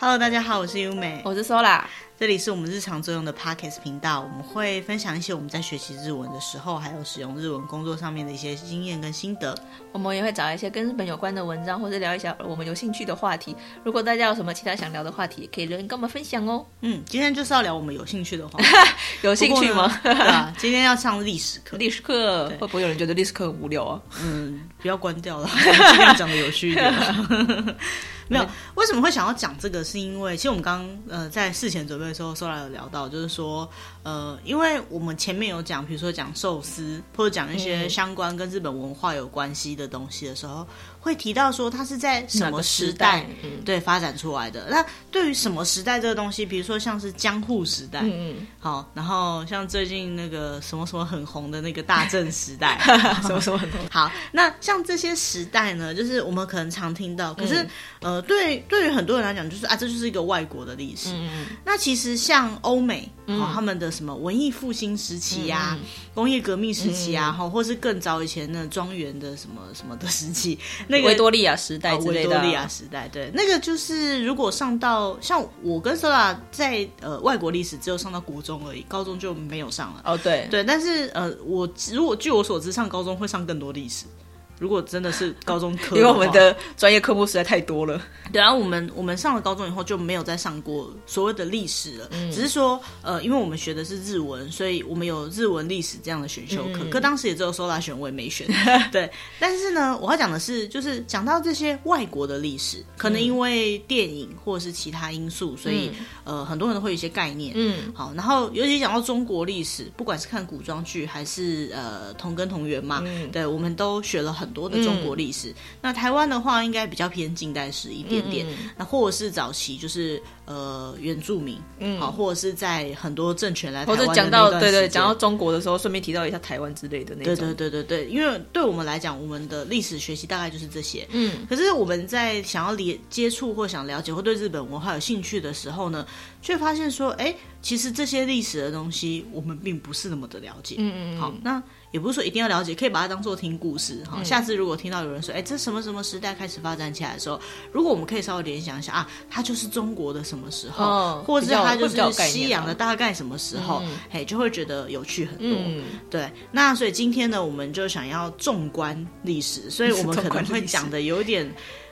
Hello，大家好，我是优美，我是 Sola，这里是我们日常作用的 Podcast 频道，我们会分享一些我们在学习日文的时候，还有使用日文工作上面的一些经验跟心得。我们也会找一些跟日本有关的文章，或者聊一下我们有兴趣的话题。如果大家有什么其他想聊的话题，也可以留言跟我们分享哦。嗯，今天就是要聊我们有兴趣的话题，有兴趣吗？对啊，今天要上历史课，历史课会不会有人觉得历史课很无聊啊？嗯，不要关掉了，尽量讲的有趣一点。没有，为什么会想要讲这个？是因为其实我们刚刚呃在事前准备的时候，Sola 有聊到，就是说呃，因为我们前面有讲，比如说讲寿司，或者讲一些相关跟日本文化有关系的东西的时候。会提到说它是在什么时代，时代嗯、对发展出来的。那对于什么时代这个东西，比如说像是江户时代，嗯嗯，好，然后像最近那个什么什么很红的那个大正时代，什么什么很红。好，那像这些时代呢，就是我们可能常听到，可是、嗯、呃，对对于很多人来讲，就是啊，这就是一个外国的历史。嗯、那其实像欧美，嗯、他们的什么文艺复兴时期呀、啊、嗯、工业革命时期啊，哈、嗯，或是更早以前的庄园的什么什么的时期。那个、维多利亚时代之类的，维多利亚时代，对，那个就是如果上到像我跟 Sora 在呃外国历史只有上到国中而已，高中就没有上了。哦，对对，但是呃，我如果据我所知，上高中会上更多历史。如果真的是高中科，因为我们的专业科目实在太多了。对啊，我们我们上了高中以后就没有再上过所谓的历史了。嗯、只是说，呃，因为我们学的是日文，所以我们有日文历史这样的选修课。嗯、可当时也只有 Sola 选，我也没选。对，但是呢，我要讲的是，就是讲到这些外国的历史，可能因为电影或者是其他因素，所以、嗯、呃，很多人都会有一些概念。嗯，好，然后尤其讲到中国历史，不管是看古装剧还是呃同根同源嘛，嗯、对，我们都学了很。很多的中国历史，嗯、那台湾的话应该比较偏近代史一点点，嗯、那或者是早期就是呃原住民，嗯，好，或者是在很多政权来台湾或者讲到对对，讲到中国的时候，顺便提到一下台湾之类的那种，对对对对对，因为对我们来讲，我们的历史学习大概就是这些，嗯，可是我们在想要连接触或想了解或对日本文化有兴趣的时候呢，却发现说，哎，其实这些历史的东西我们并不是那么的了解，嗯嗯，好，那。也不是说一定要了解，可以把它当做听故事哈。下次如果听到有人说，哎，这什么什么时代开始发展起来的时候，如果我们可以稍微联想一下啊，它就是中国的什么时候，哦、或者是它就是西洋的大概什么时候，嘿，就会觉得有趣很多。嗯、对，那所以今天呢，我们就想要纵观历史，所以我们可能会讲的有点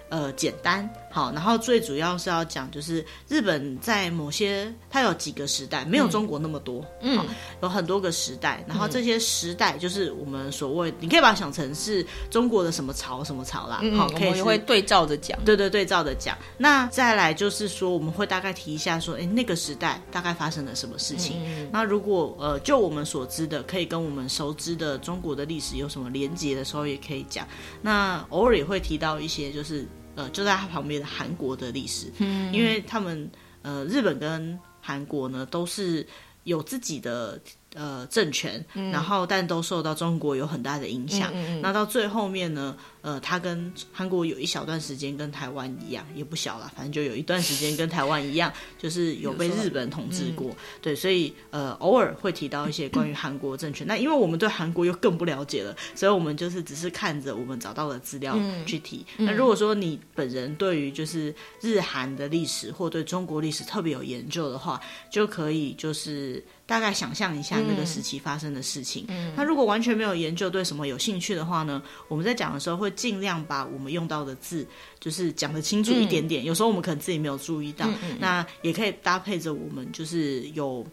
呃简单。好，然后最主要是要讲，就是日本在某些它有几个时代，没有中国那么多，嗯，有很多个时代。然后这些时代就是我们所谓，你可以把它想成是中国的什么朝什么朝啦。好，可以我们会对照着讲，对对对照着讲。那再来就是说，我们会大概提一下说，哎，那个时代大概发生了什么事情。那如果呃，就我们所知的，可以跟我们熟知的中国的历史有什么连结的时候，也可以讲。那偶尔也会提到一些，就是。呃，就在他旁边的韩国的历史，嗯，因为他们呃，日本跟韩国呢都是有自己的。呃，政权，嗯、然后但都受到中国有很大的影响。嗯嗯嗯、那到最后面呢，呃，他跟韩国有一小段时间跟台湾一样，也不小了，反正就有一段时间跟台湾一样，就是有被日本统治过。嗯、对，所以呃，偶尔会提到一些关于韩国政权。嗯、那因为我们对韩国又更不了解了，所以我们就是只是看着我们找到的资料去提。嗯、那如果说你本人对于就是日韩的历史或对中国历史特别有研究的话，就可以就是。大概想象一下那个时期发生的事情。嗯，那如果完全没有研究，对什么有兴趣的话呢？我们在讲的时候会尽量把我们用到的字，就是讲的清楚一点点。嗯，有时候我们可能自己没有注意到，那也可以搭配着我们，就是有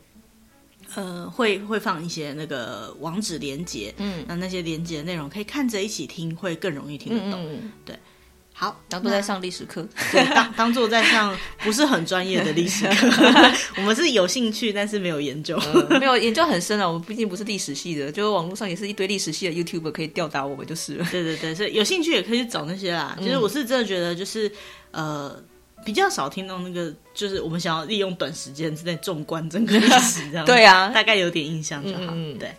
呃，会会放一些那个网址连接。嗯，那那些连接的内容可以看着一起听，会更容易听得懂。嗯，对。好，当做在上历史课，对，当当做在上不是很专业的历史课。我们是有兴趣，但是没有研究，呃、没有研究很深啊。我们毕竟不是历史系的，就网络上也是一堆历史系的 YouTuber 可以吊打我们就是了。对对对，所以有兴趣也可以去找那些啦。其实、嗯、我是真的觉得，就是呃，比较少听到那个，就是我们想要利用短时间之内纵观整个历史这样。对啊，大概有点印象就好。嗯，对，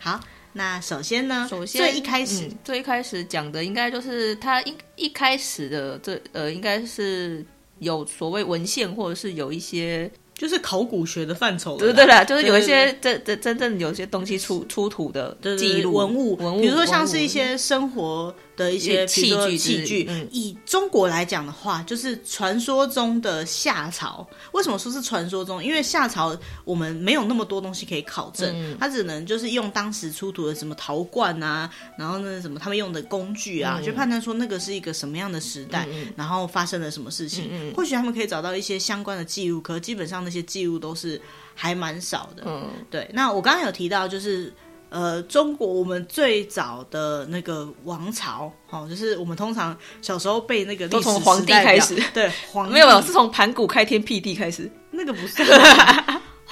好。那首先呢，首先最一开始、嗯、最一开始讲的应该就是他一一开始的这呃，应该是有所谓文献或者是有一些。就是考古学的范畴。对对啦，就是有一些真真真正有些东西出出土的记录文物文物，比如说像是一些生活的一些器具器具。以中国来讲的话，就是传说中的夏朝。为什么说是传说中？因为夏朝我们没有那么多东西可以考证，它只能就是用当时出土的什么陶罐啊，然后那什么他们用的工具啊，去判断说那个是一个什么样的时代，然后发生了什么事情。或许他们可以找到一些相关的记录，可基本上那些记录都是还蛮少的。嗯，对。那我刚刚有提到，就是呃，中国我们最早的那个王朝，哦，就是我们通常小时候背那个历史，从皇帝开始，对，黄没有没有，是从盘古开天辟地开始，那个不是。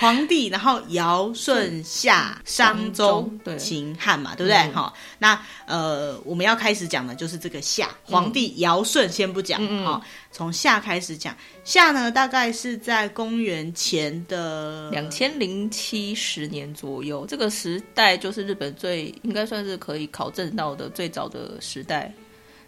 黄帝，然后尧、舜、夏、商、周、秦、汉嘛，对不对？好、嗯，那呃，我们要开始讲的就是这个夏。皇帝、尧、舜先不讲，好、从夏开始讲。夏呢，大概是在公元前的两千零七十年左右，这个时代就是日本最应该算是可以考证到的最早的时代。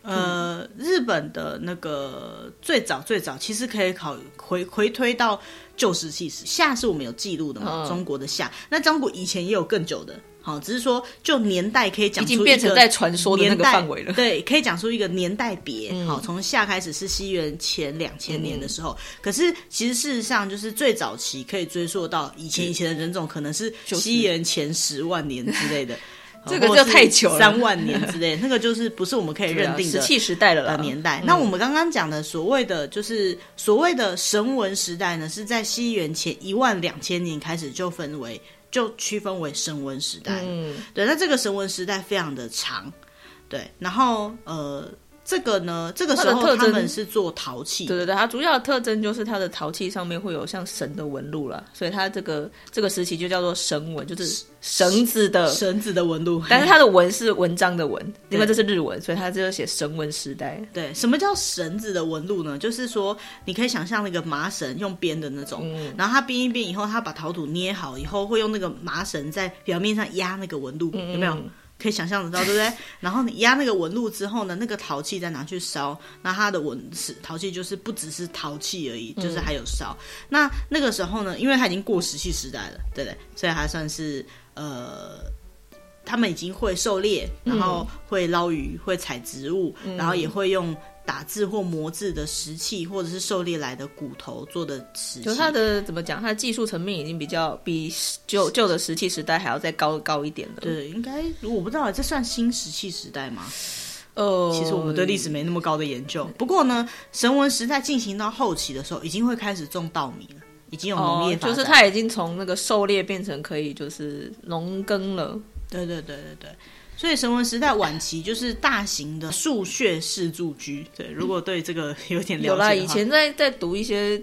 呃，日本的那个最早最早，其实可以考回回推到旧石器时，夏是我们有记录的嘛？嗯、中国的夏，那中国以前也有更久的，好，只是说就年代可以讲出一个已经变成在传说的那个范围了。对，可以讲出一个年代别。好、嗯，从夏开始是西元前两千年的时候，嗯、可是其实事实上就是最早期可以追溯到以前以前的人种，可能是西元前十万年之类的。这个就太久了，三万年之类，那个就是不是我们可以认定的石器时代了年代。那我们刚刚讲的所谓的就是所谓的神文时代呢，是在西元前一万两千年开始就分为就区分为神文时代。嗯，对，那这个神文时代非常的长，对，然后呃。这个呢，这个时候他们是做陶器，对对对，它主要的特征就是它的陶器上面会有像绳的纹路了，所以它这个这个时期就叫做绳纹，就是绳子的绳子的纹路。但是它的纹是文章的纹，因为这是日文，所以它就写绳纹时代。对，什么叫绳子的纹路呢？就是说你可以想象那个麻绳用编的那种，嗯、然后它编一编以后，它把陶土捏好以后，会用那个麻绳在表面上压那个纹路，嗯、有没有？可以想象得到，对不对？然后你压那个纹路之后呢，那个陶器再拿去烧，那它的纹是陶器，就是不只是陶器而已，就是还有烧。嗯、那那个时候呢，因为它已经过石器时代了，对不对？所以还算是呃，他们已经会狩猎，然后会捞鱼，会采植物，嗯、然后也会用。打字或磨制的石器，或者是狩猎来的骨头做的石器，就它的怎么讲？它的技术层面已经比较比旧旧的石器时代还要再高高一点了。对，应该我不知道这算新石器时代吗？呃，其实我们对历史没那么高的研究。不过呢，神文时代进行到后期的时候，已经会开始种稻米了，已经有农业、哦，就是它已经从那个狩猎变成可以就是农耕了。对对对对对。所以神文时代晚期就是大型的树穴式住居。对，如果对这个有点了解，有啦，以前在在读一些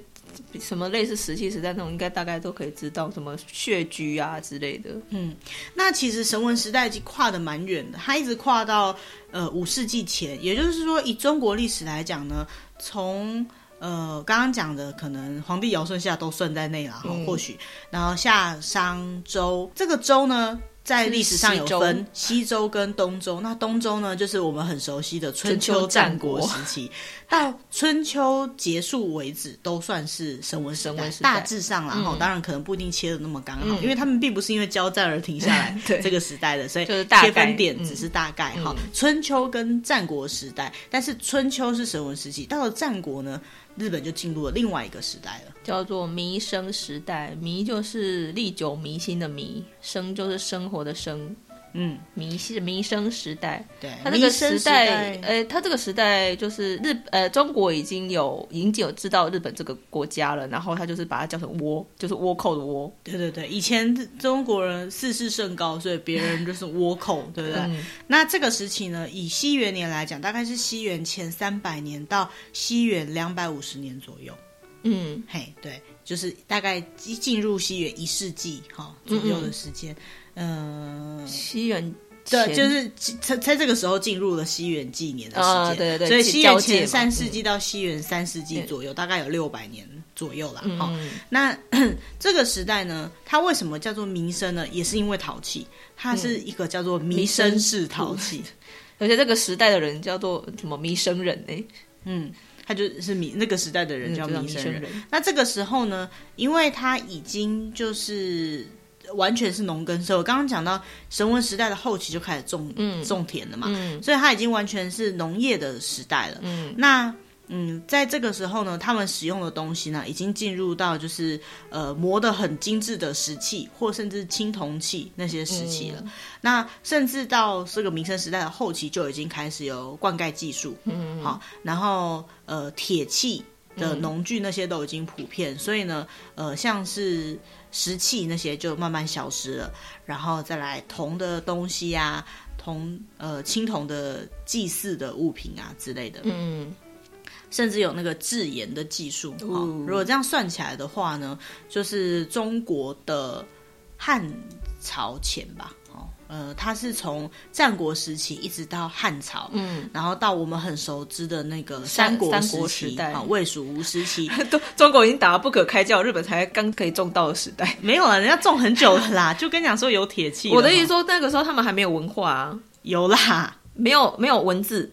什么类似石器时代那种，应该大概都可以知道什么穴居啊之类的。嗯，那其实神文时代已经跨的蛮远的，它一直跨到呃五世纪前，也就是说以中国历史来讲呢，从呃刚刚讲的可能皇帝尧舜夏都算在内了或许，然后夏商周这个周呢。在历史上有分西周跟东周，那东周呢，就是我们很熟悉的春秋战国时期，到春秋结束为止，都算是神文时代。大致上啦，哈，当然可能不一定切的那么刚好，因为他们并不是因为交战而停下来 这个时代的，所以切分点只是大概哈。春秋跟战国时代，但是春秋是神文时期，到了战国呢，日本就进入了另外一个时代了。叫做弥生时代，弥就是历久弥新的弥，生就是生活的生，嗯，弥是弥生时代。对，它这个时代，呃，他这个时代就是日，呃，中国已经有已经有知道日本这个国家了，然后他就是把它叫成倭，就是倭寇的倭。对对对，以前中国人自视甚高，所以别人就是倭寇，对不对？嗯、那这个时期呢，以西元年来讲，大概是西元前三百年到西元两百五十年左右。嗯，嘿，对，就是大概进入西元一世纪哈左右的时间，嗯，呃、西元对，就是在在这个时候进入了西元纪年的时间，哦、对对对，所以西元前三世纪到西元三世纪左右，嗯、大概有六百年左右了。哈、嗯，那 这个时代呢，它为什么叫做弥生呢？也是因为陶器，它是一个叫做弥生式陶器，而且这个时代的人叫做什么弥生人呢？嗯。他就是弥那个时代的人叫弥生人。那这个时候呢，因为他已经就是完全是农耕社会，我刚刚讲到神文时代的后期就开始种、嗯、种田了嘛，嗯、所以它已经完全是农业的时代了。嗯，那。嗯，在这个时候呢，他们使用的东西呢，已经进入到就是呃磨得很精致的石器，或甚至青铜器那些石器了。嗯、那甚至到这个民生时代的后期，就已经开始有灌溉技术。嗯，好，然后呃铁器的农具那些都已经普遍，嗯、所以呢，呃像是石器那些就慢慢消失了。然后再来铜的东西啊，铜呃青铜的祭祀的物品啊之类的。嗯。甚至有那个制盐的技术，哦，如果这样算起来的话呢，就是中国的汉朝前吧，哦，呃，它是从战国时期一直到汉朝，嗯，然后到我们很熟知的那个三国时期，啊，魏蜀吴时期，都中国已经打到不可开交，日本才刚可以种稻的时代，没有了，人家种很久了啦，就跟你讲说有铁器，我的意思说那个时候他们还没有文化啊，有啦，没有没有文字，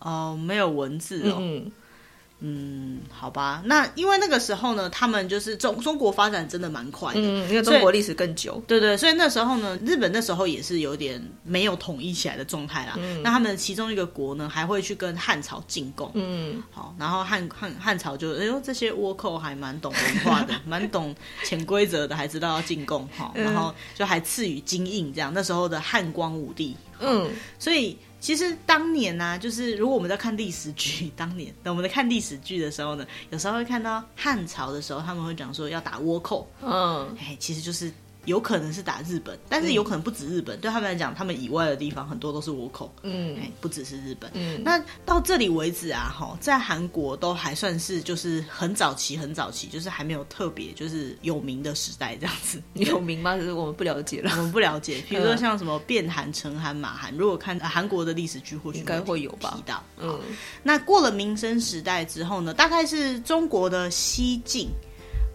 哦，没有文字哦。嗯嗯，好吧，那因为那个时候呢，他们就是中中国发展真的蛮快的，嗯，因为中国历史更久，对对，所以那时候呢，日本那时候也是有点没有统一起来的状态啦。嗯，那他们其中一个国呢，还会去跟汉朝进贡，嗯，好，然后汉汉汉朝就哎呦，这些倭寇还蛮懂文化的，蛮懂潜规则的，还知道要进贡，好，然后就还赐予金印这样。那时候的汉光武帝，嗯，所以。其实当年呢、啊，就是如果我们在看历史剧，当年等我们在看历史剧的时候呢，有时候会看到汉朝的时候，他们会讲说要打倭寇，嗯，哎，其实就是。有可能是打日本，但是有可能不止日本。嗯、对他们来讲，他们以外的地方很多都是倭寇。嗯，不只是日本。嗯，那到这里为止啊，哈，在韩国都还算是就是很早期，很早期，就是还没有特别就是有名的时代这样子。有名吗？可是我们不了解了，我们不了解。比如说像什么变韩、成韩、马韩，如果看韩国的历史剧，或许应该会有吧。提到。嗯，那过了民生时代之后呢，大概是中国的西晋。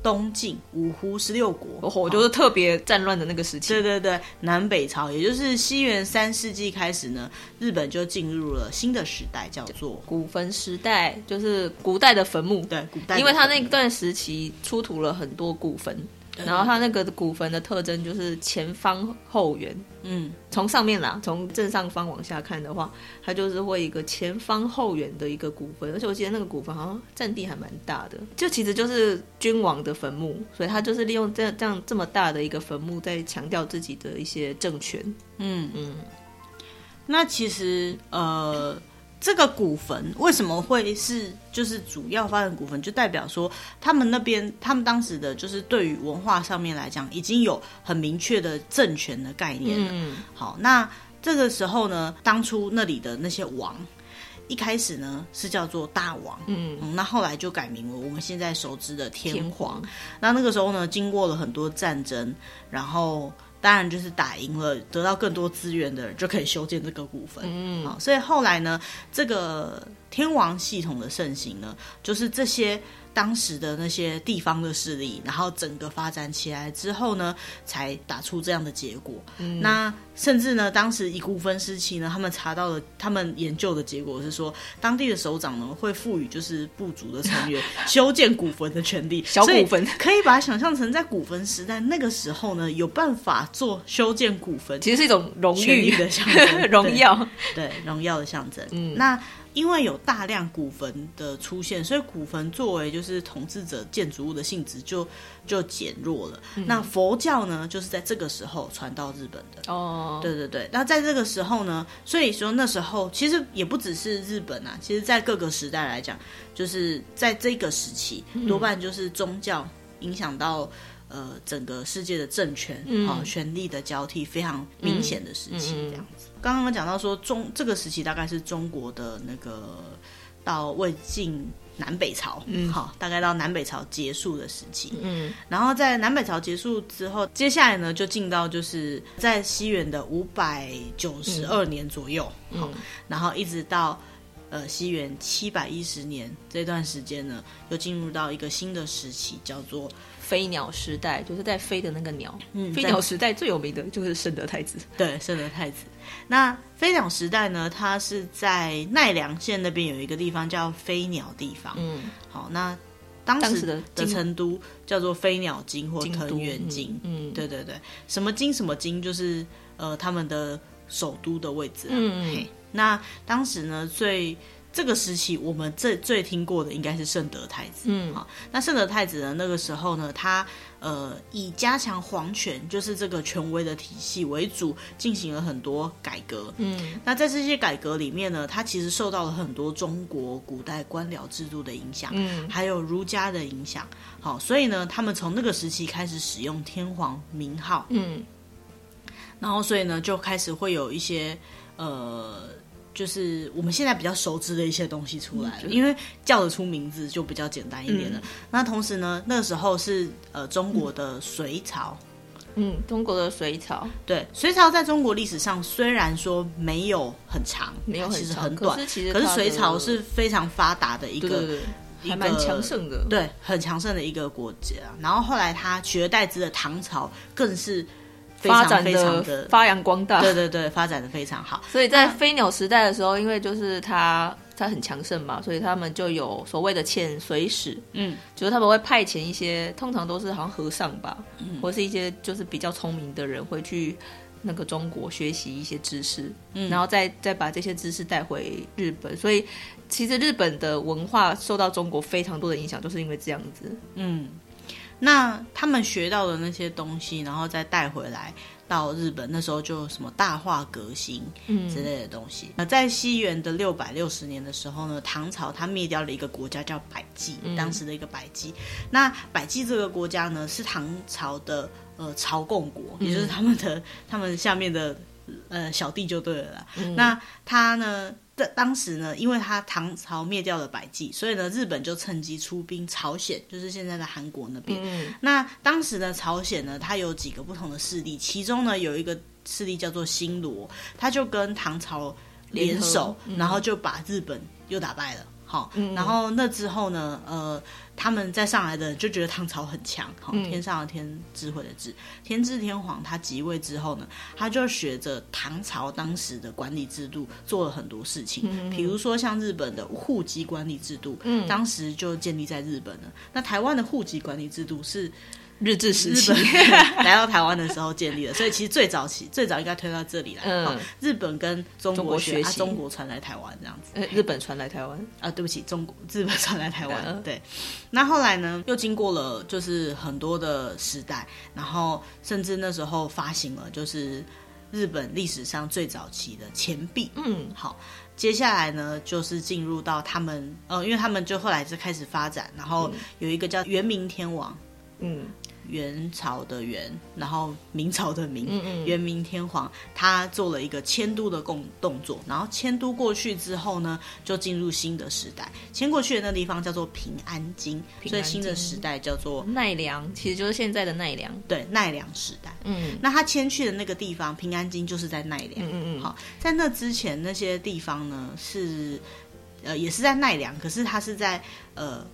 东晋五胡十六国，哦，就是特别战乱的那个时期。对对对，南北朝，也就是西元三世纪开始呢，日本就进入了新的时代，叫做古坟时代，就是古代的坟墓。对，古代，因为它那段时期出土了很多古坟。然后它那个古坟的特征就是前方后圆，嗯，从上面啦，从正上方往下看的话，它就是会一个前方后圆的一个古坟，而且我记得那个古坟好像占地还蛮大的，就其实就是君王的坟墓，所以他就是利用这样这样这么大的一个坟墓，在强调自己的一些政权，嗯。嗯，那其实呃。这个古坟为什么会是就是主要发展古坟，就代表说他们那边他们当时的就是对于文化上面来讲，已经有很明确的政权的概念了。嗯，好，那这个时候呢，当初那里的那些王，一开始呢是叫做大王，嗯，嗯，那后来就改名为我们现在熟知的天皇。天皇。那那个时候呢，经过了很多战争，然后。当然，就是打赢了，得到更多资源的人就可以修建这个古坟。嗯，好，所以后来呢，这个天王系统的盛行呢，就是这些。当时的那些地方的势力，然后整个发展起来之后呢，才打出这样的结果。嗯、那甚至呢，当时以古坟时期呢，他们查到了，他们研究的结果是说，当地的首长呢会赋予就是部族的成员 修建古坟的权利，小古坟可以把它想象成在古坟时代那个时候呢，有办法做修建古坟，其实是一种荣誉的象征，荣耀，对，荣耀的象征。嗯，那。因为有大量古坟的出现，所以古坟作为就是统治者建筑物的性质就就减弱了。嗯、那佛教呢，就是在这个时候传到日本的。哦，对对对。那在这个时候呢，所以说那时候其实也不只是日本啊，其实在各个时代来讲，就是在这个时期，多半就是宗教影响到呃整个世界的政权啊、嗯。哦、权力的交替非常明显的时期，这样子。刚刚讲到说中这个时期大概是中国的那个到魏晋南北朝，嗯，好，大概到南北朝结束的时期，嗯，然后在南北朝结束之后，接下来呢就进到就是在西元的五百九十二年左右，嗯，然后一直到呃西元七百一十年这段时间呢，又进入到一个新的时期，叫做飞鸟时代，就是在飞的那个鸟。嗯，飞鸟时代最有名的就是圣德太子。对，圣德太子。那飞鸟时代呢，它是在奈良县那边有一个地方叫飞鸟地方。嗯，好，那。当时的的成都叫做飞鸟京或藤原京，嗯，对对对，什么京什么京，就是呃他们的首都的位置啊。嗯，那当时呢，最这个时期，我们最最听过的应该是圣德太子。嗯，好，那圣德太子呢，那个时候呢，他。呃，以加强皇权，就是这个权威的体系为主，进行了很多改革。嗯，那在这些改革里面呢，他其实受到了很多中国古代官僚制度的影响，嗯，还有儒家的影响。好，所以呢，他们从那个时期开始使用天皇名号，嗯，然后所以呢，就开始会有一些呃。就是我们现在比较熟知的一些东西出来了，因为叫得出名字就比较简单一点了。嗯、那同时呢，那个时候是呃中国的隋朝，嗯，中国的隋朝，对，隋朝在中国历史上虽然说没有很长，没有很长，其实很短，可是其实可是隋朝是非常发达的一个，对对对一个还蛮强盛的，对，很强盛的一个国家。然后后来他取而代之的唐朝更是。发展的发扬光大，对对对，发展的非常好。所以在飞鸟时代的时候，因为就是他他很强盛嘛，所以他们就有所谓的遣隋使，嗯，就是他们会派遣一些，通常都是好像和尚吧，嗯，或是一些就是比较聪明的人，会去那个中国学习一些知识，嗯，然后再再把这些知识带回日本。所以其实日本的文化受到中国非常多的影响，就是因为这样子，嗯。那他们学到的那些东西，然后再带回来到日本，那时候就什么大化革新之类的东西。那、嗯、在西元的六百六十年的时候呢，唐朝他灭掉了一个国家叫百济，嗯、当时的一个百济。那百济这个国家呢，是唐朝的呃朝贡国，也就是他们的他们下面的呃小弟就对了那他呢？当时呢，因为他唐朝灭掉了百济，所以呢，日本就趁机出兵朝鲜，就是现在的韩国那边。嗯、那当时呢，朝鲜呢，它有几个不同的势力，其中呢，有一个势力叫做新罗，他就跟唐朝联手，嗯、然后就把日本又打败了。好，然后那之后呢，呃，他们再上来的就觉得唐朝很强，好，天上的天，智慧的智，天智天皇他即位之后呢，他就学着唐朝当时的管理制度做了很多事情，嗯、比如说像日本的户籍管理制度，嗯，当时就建立在日本了。那台湾的户籍管理制度是。日治时期 来到台湾的时候建立的，所以其实最早期最早应该推到这里来。嗯，日本跟中国学，中国传来台湾这样子。日本传来台湾啊，对不起，中国日本传来台湾。对，那后来呢，又经过了就是很多的时代，然后甚至那时候发行了就是日本历史上最早期的钱币。嗯，好，接下来呢就是进入到他们呃，因为他们就后来就开始发展，然后有一个叫元明天王。嗯。元朝的元，然后明朝的明，嗯嗯元明天皇，他做了一个迁都的动动作，然后迁都过去之后呢，就进入新的时代。迁过去的那个地方叫做平安京，平安京，所以新的时代叫做奈良，其实就是现在的奈良。对，奈良时代。嗯，那他迁去的那个地方平安京就是在奈良。嗯嗯嗯。好，在那之前那些地方呢，是呃也是在奈良，可是他是在呃。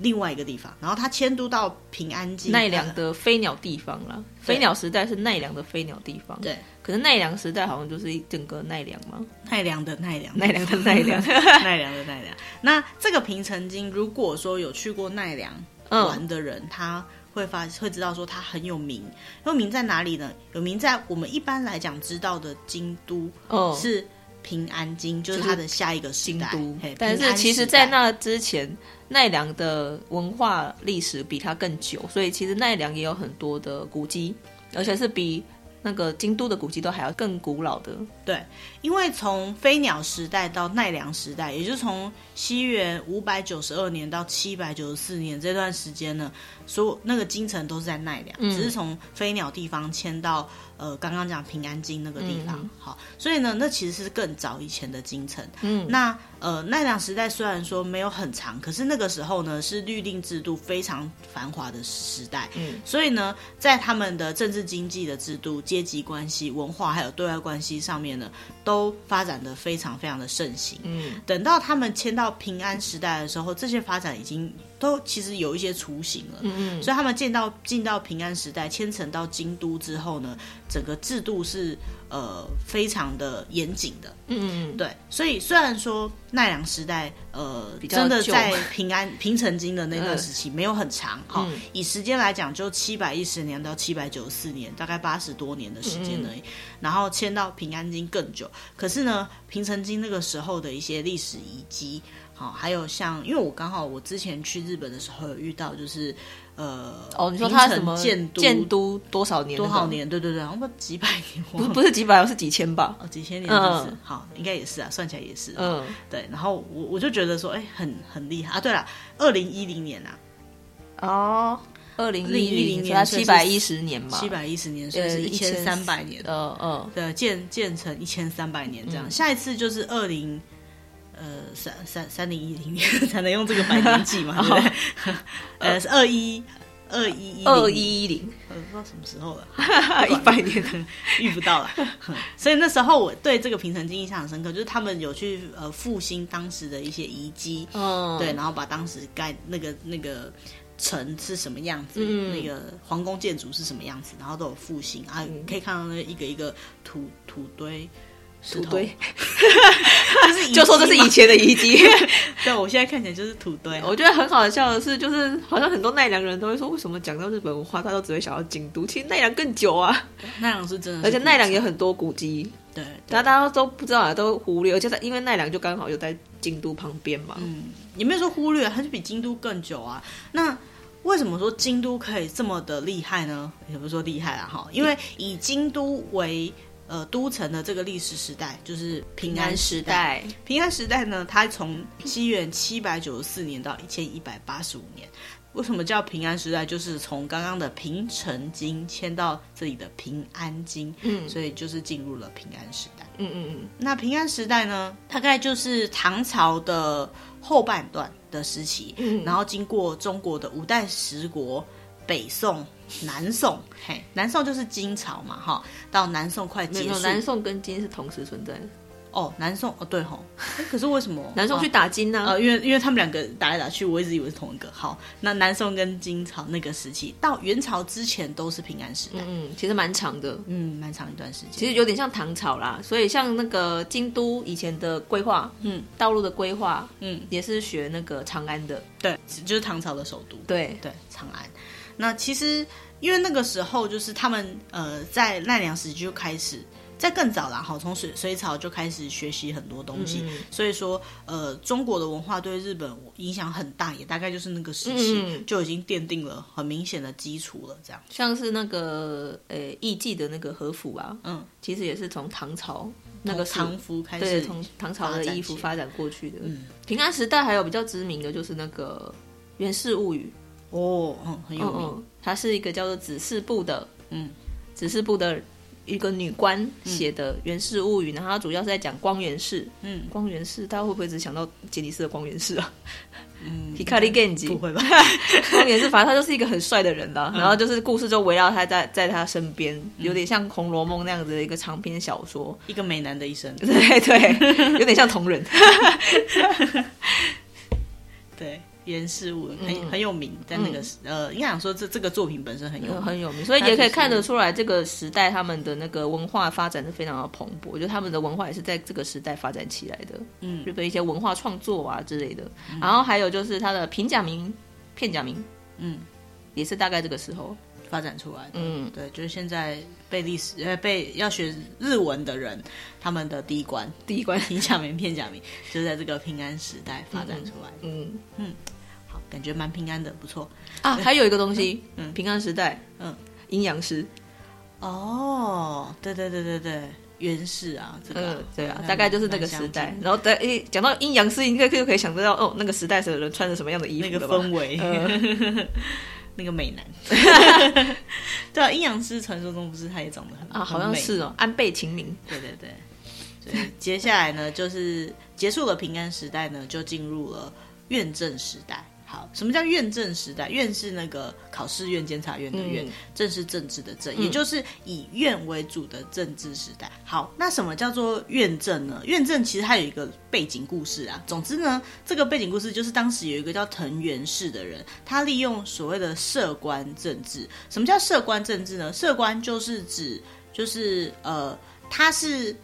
另外一个地方，然后他迁都到平安京奈良的飞鸟地方了。对飞鸟时代是奈良的飞鸟地方，对。可是奈良时代好像就是一整个奈良嘛？奈良的奈良，奈良的奈良，奈良的奈良。那这个平城京，如果说有去过奈良玩的人，嗯、他会发会知道说它很有名。有名在哪里呢？有名在我们一般来讲知道的京都，哦，是平安京，就是它的下一个时代。京都，但是其实，在那之前。奈良的文化历史比它更久，所以其实奈良也有很多的古迹，而且是比那个京都的古迹都还要更古老的。对，因为从飞鸟时代到奈良时代，也就是从西元五百九十二年到七百九十四年这段时间呢，所有那个京城都是在奈良，嗯、只是从飞鸟地方迁到。呃，刚刚讲平安京那个地方，嗯、好，所以呢，那其实是更早以前的京城。嗯，那呃，奈良时代虽然说没有很长，可是那个时候呢，是律令制度非常繁华的时代。嗯，所以呢，在他们的政治经济的制度、阶级关系、文化还有对外关系上面呢，都发展的非常非常的盛行。嗯，等到他们迁到平安时代的时候，这些发展已经都其实有一些雏形了。嗯嗯，所以他们见到进到平安时代，迁城到京都之后呢，整个制度是呃非常的严谨的。嗯嗯，对。所以虽然说奈良时代呃真的在平安平城京的那段时期没有很长哈，嗯，以时间来讲就七百一十年到七百九十四年，大概八十多年的时间而已。然后迁到平安京更久，可是呢，平城京那个时候的一些历史遗迹。哦，还有像，因为我刚好我之前去日本的时候有遇到，就是呃，哦，你说他什么建都建都多少年？多少年？对对对，好像几百年，不是不是几百，是几千吧？哦，几千年就是、嗯、好，应该也是啊，算起来也是。嗯，对。然后我我就觉得说，哎，很很厉害啊。对了，二零一零年啊，哦，二零一零年，七百一十年嘛，七百一十年，所以是一千三百年。嗯嗯，对，建建成一千三百年这样。嗯、下一次就是二零。呃，三三三零一零年 才能用这个百年计嘛，对不对？呃，是二一二一二一一零，呃，不知道什么时候了，一百年遇不到了。所以那时候我对这个平城记印象很深刻，就是他们有去呃复兴当时的一些遗迹，嗯，对，然后把当时盖那个那个城是什么样子，嗯、那个皇宫建筑是什么样子，然后都有复兴。啊，可以看到那一个一个土土堆。土堆，就是就说这是以前的遗迹。对，我现在看起来就是土堆啊。我觉得很好笑的是，就是好像很多奈良人都会说，为什么讲到日本文化，他都只会想到京都？其实奈良更久啊，奈良是真的是，而且奈良有很多古迹。对，大家都不知道啊，都忽略。而且因为奈良就刚好就在京都旁边嘛，嗯，也没有说忽略，它就比京都更久啊。那为什么说京都可以这么的厉害呢？也不是说厉害啦，哈，因为以京都为呃，都城的这个历史时代就是平安时代。平安时代呢，它从西元七百九十四年到一千一百八十五年。为什么叫平安时代？就是从刚刚的平城京迁到这里的平安京，嗯，所以就是进入了平安时代。嗯嗯嗯。那平安时代呢，大概就是唐朝的后半段的时期，嗯，然后经过中国的五代十国。北宋、南宋，嘿，南宋就是金朝嘛，哈，到南宋快结束，南宋跟金是同时存在的。哦，南宋哦，对吼，可是为什么？南宋去打金呢？呃，因为因为他们两个打来打去，我一直以为是同一个。好，那南宋跟金朝那个时期到元朝之前都是平安时代，嗯，其实蛮长的，嗯，蛮长一段时间。其实有点像唐朝啦，所以像那个京都以前的规划，嗯，道路的规划，嗯，也是学那个长安的，对，就是唐朝的首都，对。对，长安。那其实，因为那个时候就是他们呃，在奈良时期就开始，在更早啦，好，从隋隋朝就开始学习很多东西，嗯、所以说呃，中国的文化对日本影响很大，也大概就是那个时期就已经奠定了很明显的基础了。这样，像是那个呃艺伎的那个和服啊，嗯，其实也是从唐朝那个唐服开始，对，从唐朝的衣服发展过去的。嗯，平安时代还有比较知名的就是那个《源氏物语》。哦，嗯，很有名。嗯，它是一个叫做紫式部的，嗯，紫式部的一个女官写的《源氏物语》，然后它主要是在讲光源氏。嗯，光源氏，大家会不会只想到杰尼斯的光源氏啊？嗯，Hikari Genji 不会吧？光源氏，反正他就是一个很帅的人的，然后就是故事就围绕他在在他身边，有点像《红楼梦》那样子的一个长篇小说，一个美男的一生。对对，有点像同人。对。源氏物很很有名，在那个呃，应该讲说这这个作品本身很有名很有名，所以也可以看得出来，这个时代他们的那个文化发展的非常的蓬勃。我觉得他们的文化也是在这个时代发展起来的，嗯，日本一些文化创作啊之类的。嗯、然后还有就是他的平假名、片假名，嗯，也是大概这个时候发展出来的。嗯，对，就是现在被历史呃被要学日文的人，他们的第一关第一关平假名、片假名，就是在这个平安时代发展出来的。嗯嗯。嗯感觉蛮平安的，不错啊。还有一个东西，嗯，平安时代，嗯，阴阳师。哦，对对对对对，源氏啊，这个对啊，大概就是那个时代。然后在诶，讲到阴阳师，应该就可以想得到哦，那个时代的人穿着什么样的衣服，那个氛围，那个美男。对啊，阴阳师传说中不是他也长得很啊，好像是哦，安倍晴明。对对对。所以接下来呢，就是结束了平安时代呢，就进入了。院政时代，好，什么叫院政时代？院是那个考试院、监察院的院，嗯、政是政治的政，也就是以院为主的政治时代。好，那什么叫做院政呢？院政其实它有一个背景故事啊。总之呢，这个背景故事就是当时有一个叫藤原氏的人，他利用所谓的设官政治。什么叫设官政治呢？设官就是指就是呃，他是。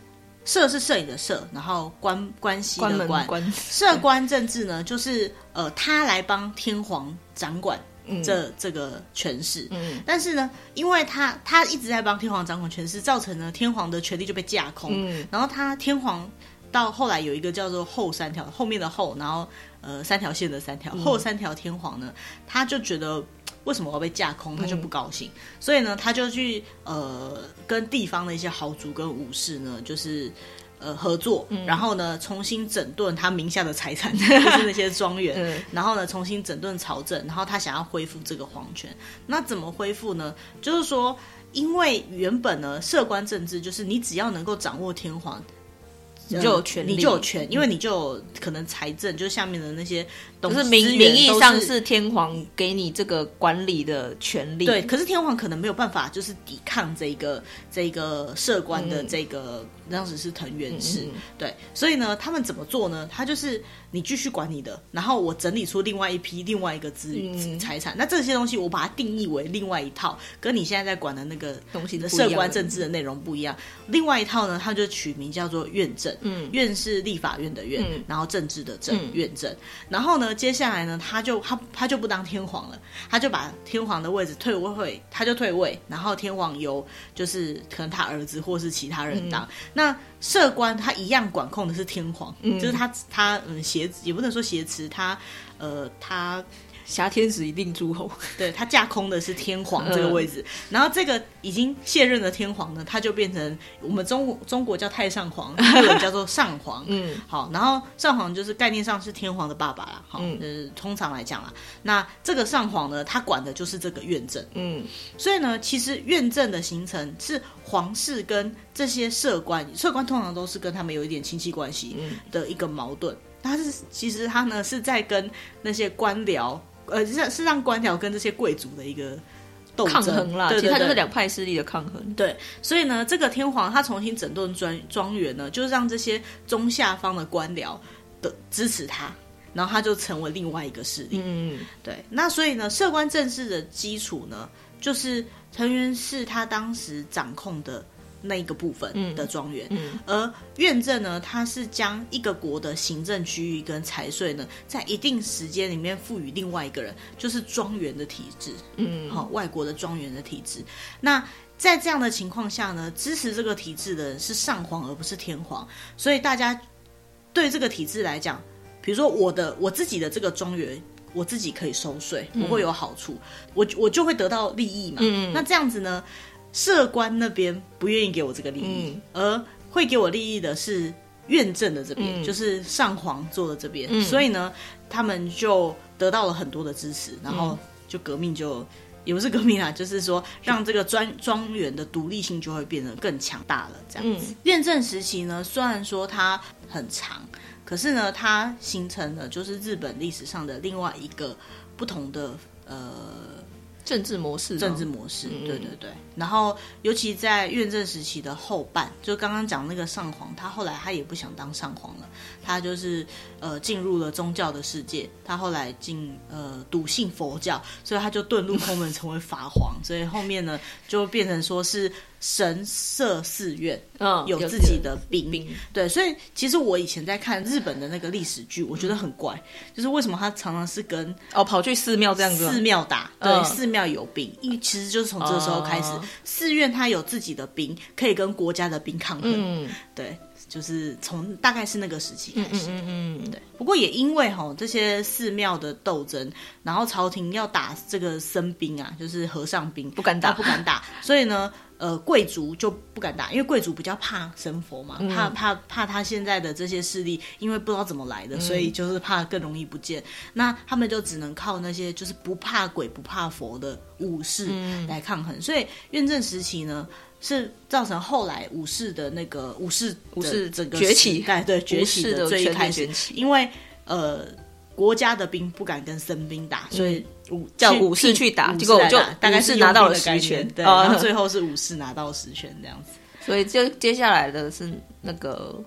摄是摄影的摄，然后关关系的关，关设官政治呢，就是呃，他来帮天皇掌管这、嗯、这个权势。嗯，但是呢，因为他他一直在帮天皇掌管权势，造成呢天皇的权力就被架空。嗯，然后他天皇到后来有一个叫做后三条后面的后，然后呃三条线的三条、嗯、后三条天皇呢，他就觉得。为什么我要被架空？他就不高兴，嗯、所以呢，他就去呃跟地方的一些豪族跟武士呢，就是呃合作，嗯、然后呢重新整顿他名下的财产，就是那些庄园，嗯、然后呢重新整顿朝政，然后他想要恢复这个皇权。那怎么恢复呢？就是说，因为原本呢设官政治就是你只要能够掌握天皇。你就有权利，你就有权，因为你就有可能财政，就是下面的那些东西，就是名名义上是天皇给你这个管理的权利。对，可是天皇可能没有办法，就是抵抗这一个这一个社官的这个，嗯、当时是藤原氏，嗯嗯对，所以呢，他们怎么做呢？他就是。你继续管你的，然后我整理出另外一批另外一个资财产。那这些东西我把它定义为另外一套，跟你现在在管的那个东西的社关政治的内容不一样。另外一套呢，他就取名叫做院政。嗯，院是立法院的院，嗯、然后政治的政，嗯、院政。然后呢，接下来呢，他就他他就不当天皇了，他就把天皇的位置退位，他就退位，然后天皇由就是可能他儿子或是其他人当。嗯、那社官他一样管控的是天皇，嗯、就是他他嗯挟也不能说挟持他，呃他。挟天子以令诸侯，对，他架空的是天皇这个位置，嗯、然后这个已经卸任的天皇呢，他就变成我们中中国叫太上皇，日本叫做上皇，嗯，好，然后上皇就是概念上是天皇的爸爸啦，好，嗯、就是通常来讲啦，那这个上皇呢，他管的就是这个院政，嗯，所以呢，其实院政的形成是皇室跟这些社官，社官通常都是跟他们有一点亲戚关系的一个矛盾，他是其实他呢是在跟那些官僚。呃，是是让官僚跟这些贵族的一个斗争抗衡啦，对对对，其实它就是两派势力的抗衡。对，所以呢，这个天皇他重新整顿庄庄园呢，就是让这些中下方的官僚的支持他，然后他就成为另外一个势力。嗯，对。那所以呢，社官政治的基础呢，就是藤原氏他当时掌控的。那一个部分的庄园，嗯嗯、而院政呢，它是将一个国的行政区域跟财税呢，在一定时间里面赋予另外一个人，就是庄园的体制，嗯，好，外国的庄园的体制。那在这样的情况下呢，支持这个体制的人是上皇，而不是天皇。所以大家对这个体制来讲，比如说我的我自己的这个庄园，我自己可以收税，我会有好处，嗯、我我就会得到利益嘛。嗯，那这样子呢？设官那边不愿意给我这个利益，嗯、而会给我利益的是院政的这边，嗯、就是上皇做的这边。嗯、所以呢，他们就得到了很多的支持，然后就革命就、嗯、也不是革命啊，就是说让这个庄庄园的独立性就会变得更强大了。这样子，院政、嗯、时期呢，虽然说它很长，可是呢，它形成了就是日本历史上的另外一个不同的呃。政治模式，政治模式，嗯、对对对。然后，尤其在院政时期的后半，就刚刚讲那个上皇，他后来他也不想当上皇了，他就是呃进入了宗教的世界。他后来进呃笃信佛教，所以他就遁入空门成为法皇。所以后面呢，就变成说是。神社寺院，嗯，有自己的兵，兵对，所以其实我以前在看日本的那个历史剧，我觉得很怪，嗯、就是为什么他常常是跟哦跑去寺庙这样子，寺庙打，对，嗯、寺庙有兵，因为其实就是从这个时候开始，嗯、寺院它有自己的兵，可以跟国家的兵抗衡，嗯，对。就是从大概是那个时期开始，嗯嗯嗯，对。不过也因为哈这些寺庙的斗争，然后朝廷要打这个僧兵啊，就是和尚兵，不敢打，不敢打。所以呢，呃，贵族就不敢打，因为贵族比较怕神佛嘛，怕怕怕他现在的这些势力，因为不知道怎么来的，所以就是怕更容易不见。那他们就只能靠那些就是不怕鬼不怕佛的武士来抗衡。所以院政时期呢。是造成后来武士的那个武士武士整个崛起，对对崛起的最一开始，因为呃国家的兵不敢跟僧兵打，所以武叫武士去打，结果就大概是拿到了实权，对，然后最后是武士拿到实权这样子。所以就接下来的是那个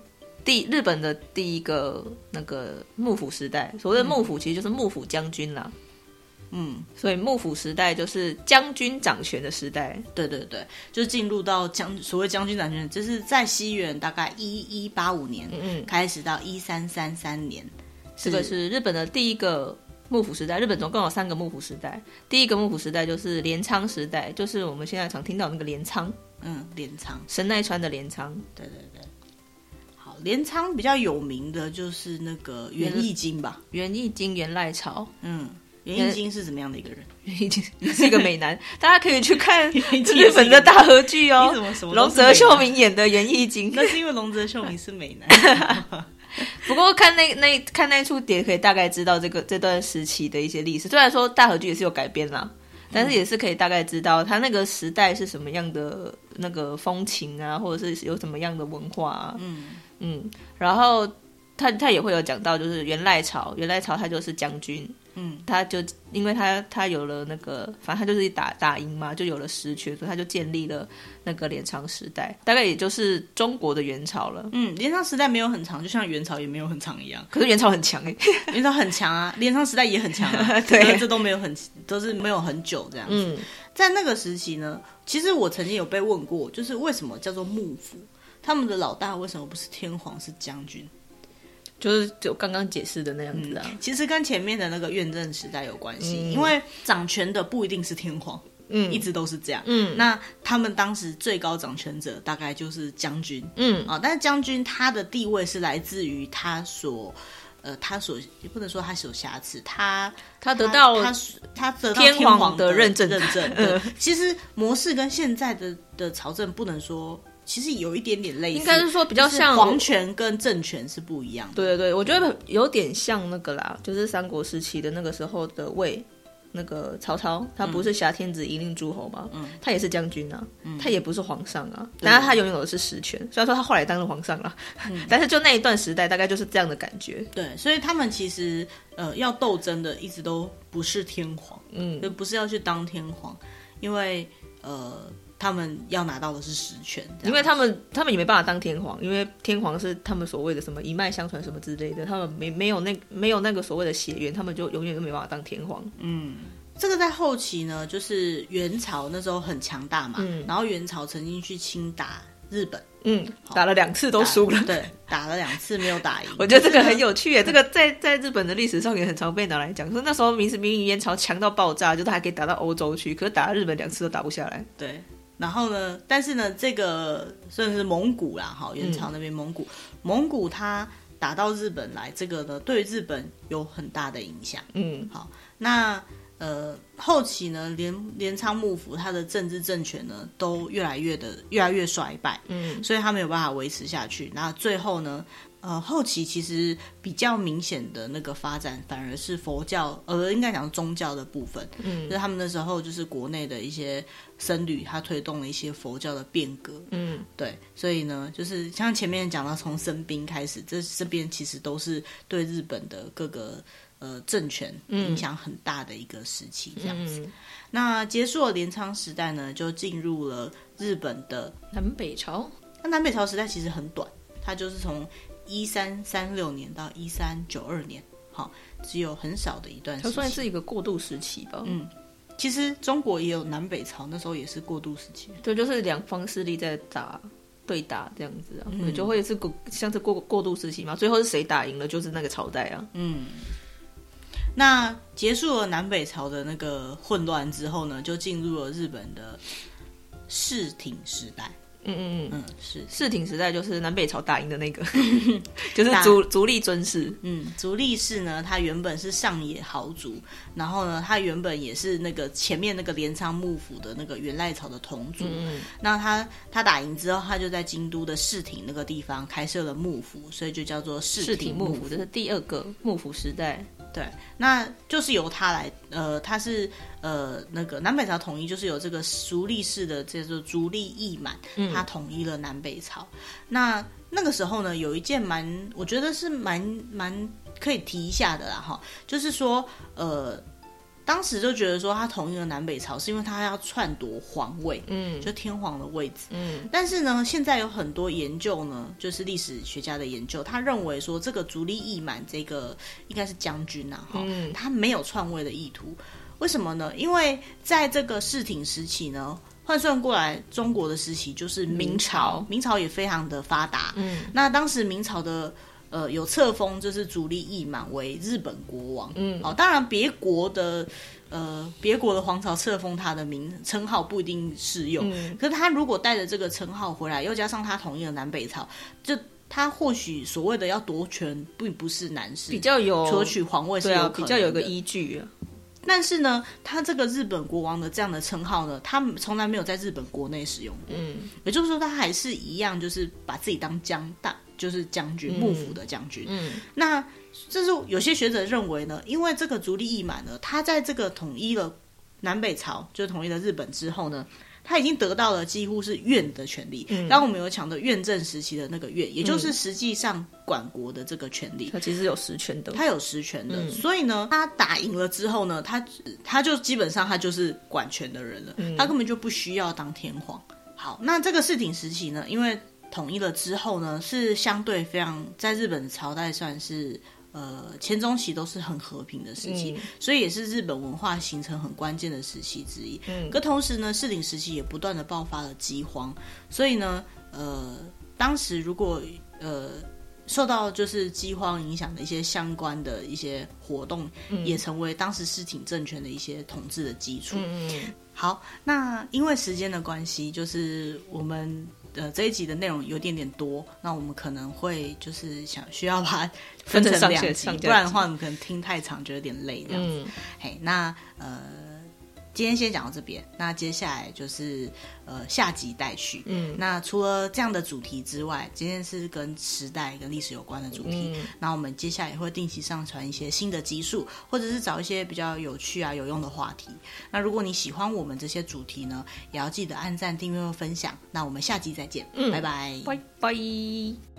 第日本的第一个那个幕府时代，所谓的幕府其实就是幕府将军啦。嗯，所以幕府时代就是将军掌权的时代。对对对，就进入到将所谓将军掌权，就是在西元大概一一八五年嗯开始到一三三三年。这个是日本的第一个幕府时代。日本总共有三个幕府时代。第一个幕府时代就是镰仓时代，就是我们现在常听到那个镰仓。嗯，镰仓，神奈川的镰仓。对对对。好，镰仓比较有名的就是那个源义经吧？源义经源赖朝。嗯，源义经是怎么样的一个人？袁义经是一个美男，大家可以去看日本的大和剧哦。龙泽秀明演的袁义经，那是因为龙泽秀明是美男。不过看那那看那出碟，可以大概知道这个这段时期的一些历史。虽然说大和剧也是有改编啦，但是也是可以大概知道他那个时代是什么样的那个风情啊，或者是有什么样的文化啊。嗯嗯，然后他他也会有讲到，就是元赖朝，元赖朝他就是将军。嗯，他就因为他他有了那个，反正他就是打打赢嘛，就有了实权，所以他就建立了那个镰仓时代，大概也就是中国的元朝了。嗯，镰仓时代没有很长，就像元朝也没有很长一样。可是元朝很强哎，元朝很强啊，镰仓时代也很强啊。对，这都没有很都是没有很久这样子。嗯，在那个时期呢，其实我曾经有被问过，就是为什么叫做幕府，他们的老大为什么不是天皇是将军？就是就刚刚解释的那样子啊、嗯，其实跟前面的那个院政时代有关系，嗯、因为掌权的不一定是天皇，嗯，一直都是这样，嗯，那他们当时最高掌权者大概就是将军，嗯。啊，但是将军他的地位是来自于他所，呃，他所也不能说他有瑕疵，他他得到他他得到天皇的认证。认证，对，其实模式跟现在的的朝政不能说。其实有一点点类似，应该是说比较像皇权跟政权是不一样的。对对对，我觉得有点像那个啦，就是三国时期的那个时候的魏，那个曹操，他不是挟天子以令诸侯吗？嗯，他也是将军啊，嗯、他也不是皇上啊，但是他拥有的是实权。虽然说他后来当了皇上了，嗯、但是就那一段时代，大概就是这样的感觉。对，所以他们其实呃要斗争的，一直都不是天皇，嗯，就不是要去当天皇，因为呃。他们要拿到的是实权，因为他们他们也没办法当天皇，因为天皇是他们所谓的什么一脉相传什么之类的，他们没没有那没有那个所谓的血缘，他们就永远都没办法当天皇。嗯，这个在后期呢，就是元朝那时候很强大嘛，嗯，然后元朝曾经去侵打日本，嗯，打了两次都输了，对，打了两次没有打赢。我觉得这个很有趣耶，这个在在日本的历史上也很常被拿来讲，说那时候明明明元朝强到爆炸，就是还可以打到欧洲去，可是打了日本两次都打不下来，对。然后呢？但是呢，这个算是蒙古啦，哈，元朝那边蒙古，嗯、蒙古他打到日本来，这个呢，对日本有很大的影响。嗯，好，那呃，后期呢，镰镰仓幕府它的政治政权呢，都越来越的越来越衰败，嗯，所以它没有办法维持下去。那最后呢？呃，后期其实比较明显的那个发展，反而是佛教，呃，应该讲宗教的部分。嗯，就是他们那时候就是国内的一些僧侣，他推动了一些佛教的变革。嗯，对，所以呢，就是像前面讲到，从僧兵开始，这这边其实都是对日本的各个呃政权影响很大的一个时期，这样子。嗯，那结束了镰仓时代呢，就进入了日本的南北朝。那南北朝时代其实很短，它就是从一三三六年到一三九二年，好，只有很少的一段它算是一个过渡时期吧。嗯，其实中国也有南北朝，那时候也是过渡时期。对，就是两方势力在打对打这样子啊，嗯、就会是过像是过过渡时期嘛。最后是谁打赢了，就是那个朝代啊。嗯，那结束了南北朝的那个混乱之后呢，就进入了日本的室町时代。嗯嗯嗯嗯，是室町时代就是南北朝打赢的那个，就是足足利尊氏。嗯，足利氏呢，他原本是上野豪族，然后呢，他原本也是那个前面那个镰仓幕府的那个源赖朝的同族。嗯，那他他打赢之后，他就在京都的室町那个地方开设了幕府，所以就叫做室町幕府。这是第二个幕府时代。对，那就是由他来，呃，他是呃那个南北朝统一，就是由这个足利氏的叫做足利义满，嗯、他统一了南北朝。那那个时候呢，有一件蛮，我觉得是蛮蛮可以提一下的啦，哈，就是说，呃。当时就觉得说他统一了南北朝是因为他要篡夺皇位，嗯，就天皇的位置，嗯。但是呢，现在有很多研究呢，就是历史学家的研究，他认为说这个足利义满这个应该是将军呐，哈，他没有篡位的意图。为什么呢？因为在这个室町时期呢，换算过来中国的时期就是明朝，明朝也非常的发达，嗯。那当时明朝的。呃，有册封就是足利义满为日本国王，嗯，哦，当然别国的，呃，别国的皇朝册封他的名称号不一定适用，嗯，可是他如果带着这个称号回来，又加上他统一了南北朝，就他或许所谓的要夺权，并不是难事，比较有夺取皇位是有比较有个依据啊。但是呢，他这个日本国王的这样的称号呢，他从来没有在日本国内使用过，嗯，也就是说，他还是一样，就是把自己当江大。就是将军幕府的将军，那这是有些学者认为呢，因为这个足利义满呢，他在这个统一了南北朝，就是统一了日本之后呢，他已经得到了几乎是院的权利。嗯，刚刚我们有讲的院政时期的那个院，也就是实际上管国的这个权利，他其实有实权的，他有实权的。嗯，所以呢，他打赢了之后呢，他他就基本上他就是管权的人了，嗯，他根本就不需要当天皇。好，那这个室町时期呢，因为统一了之后呢，是相对非常在日本的朝代算是呃前中期都是很和平的时期，嗯，所以也是日本文化形成很关键的时期之一。嗯，可同时呢，室町时期也不断的爆发了饥荒，所以呢，呃，当时如果呃受到就是饥荒影响的一些相关的一些活动，嗯，也成为当时室町政权的一些统治的基础。嗯，好，那因为时间的关系，就是我们。呃，这一集的内容有点点多，那我们可能会就是想需要把它分成两集，不然的话，我们可能听太长，就有点累这样子。嗯、嘿，那呃。今天先讲到这边，那接下来就是呃下集待续。嗯，那除了这样的主题之外，今天是跟时代跟历史有关的主题。嗯，那我们接下来也会定期上传一些新的集数，或者是找一些比较有趣啊有用的话题。那如果你喜欢我们这些主题呢，也要记得按赞、订阅和分享。那我们下集再见，嗯，拜拜，拜拜。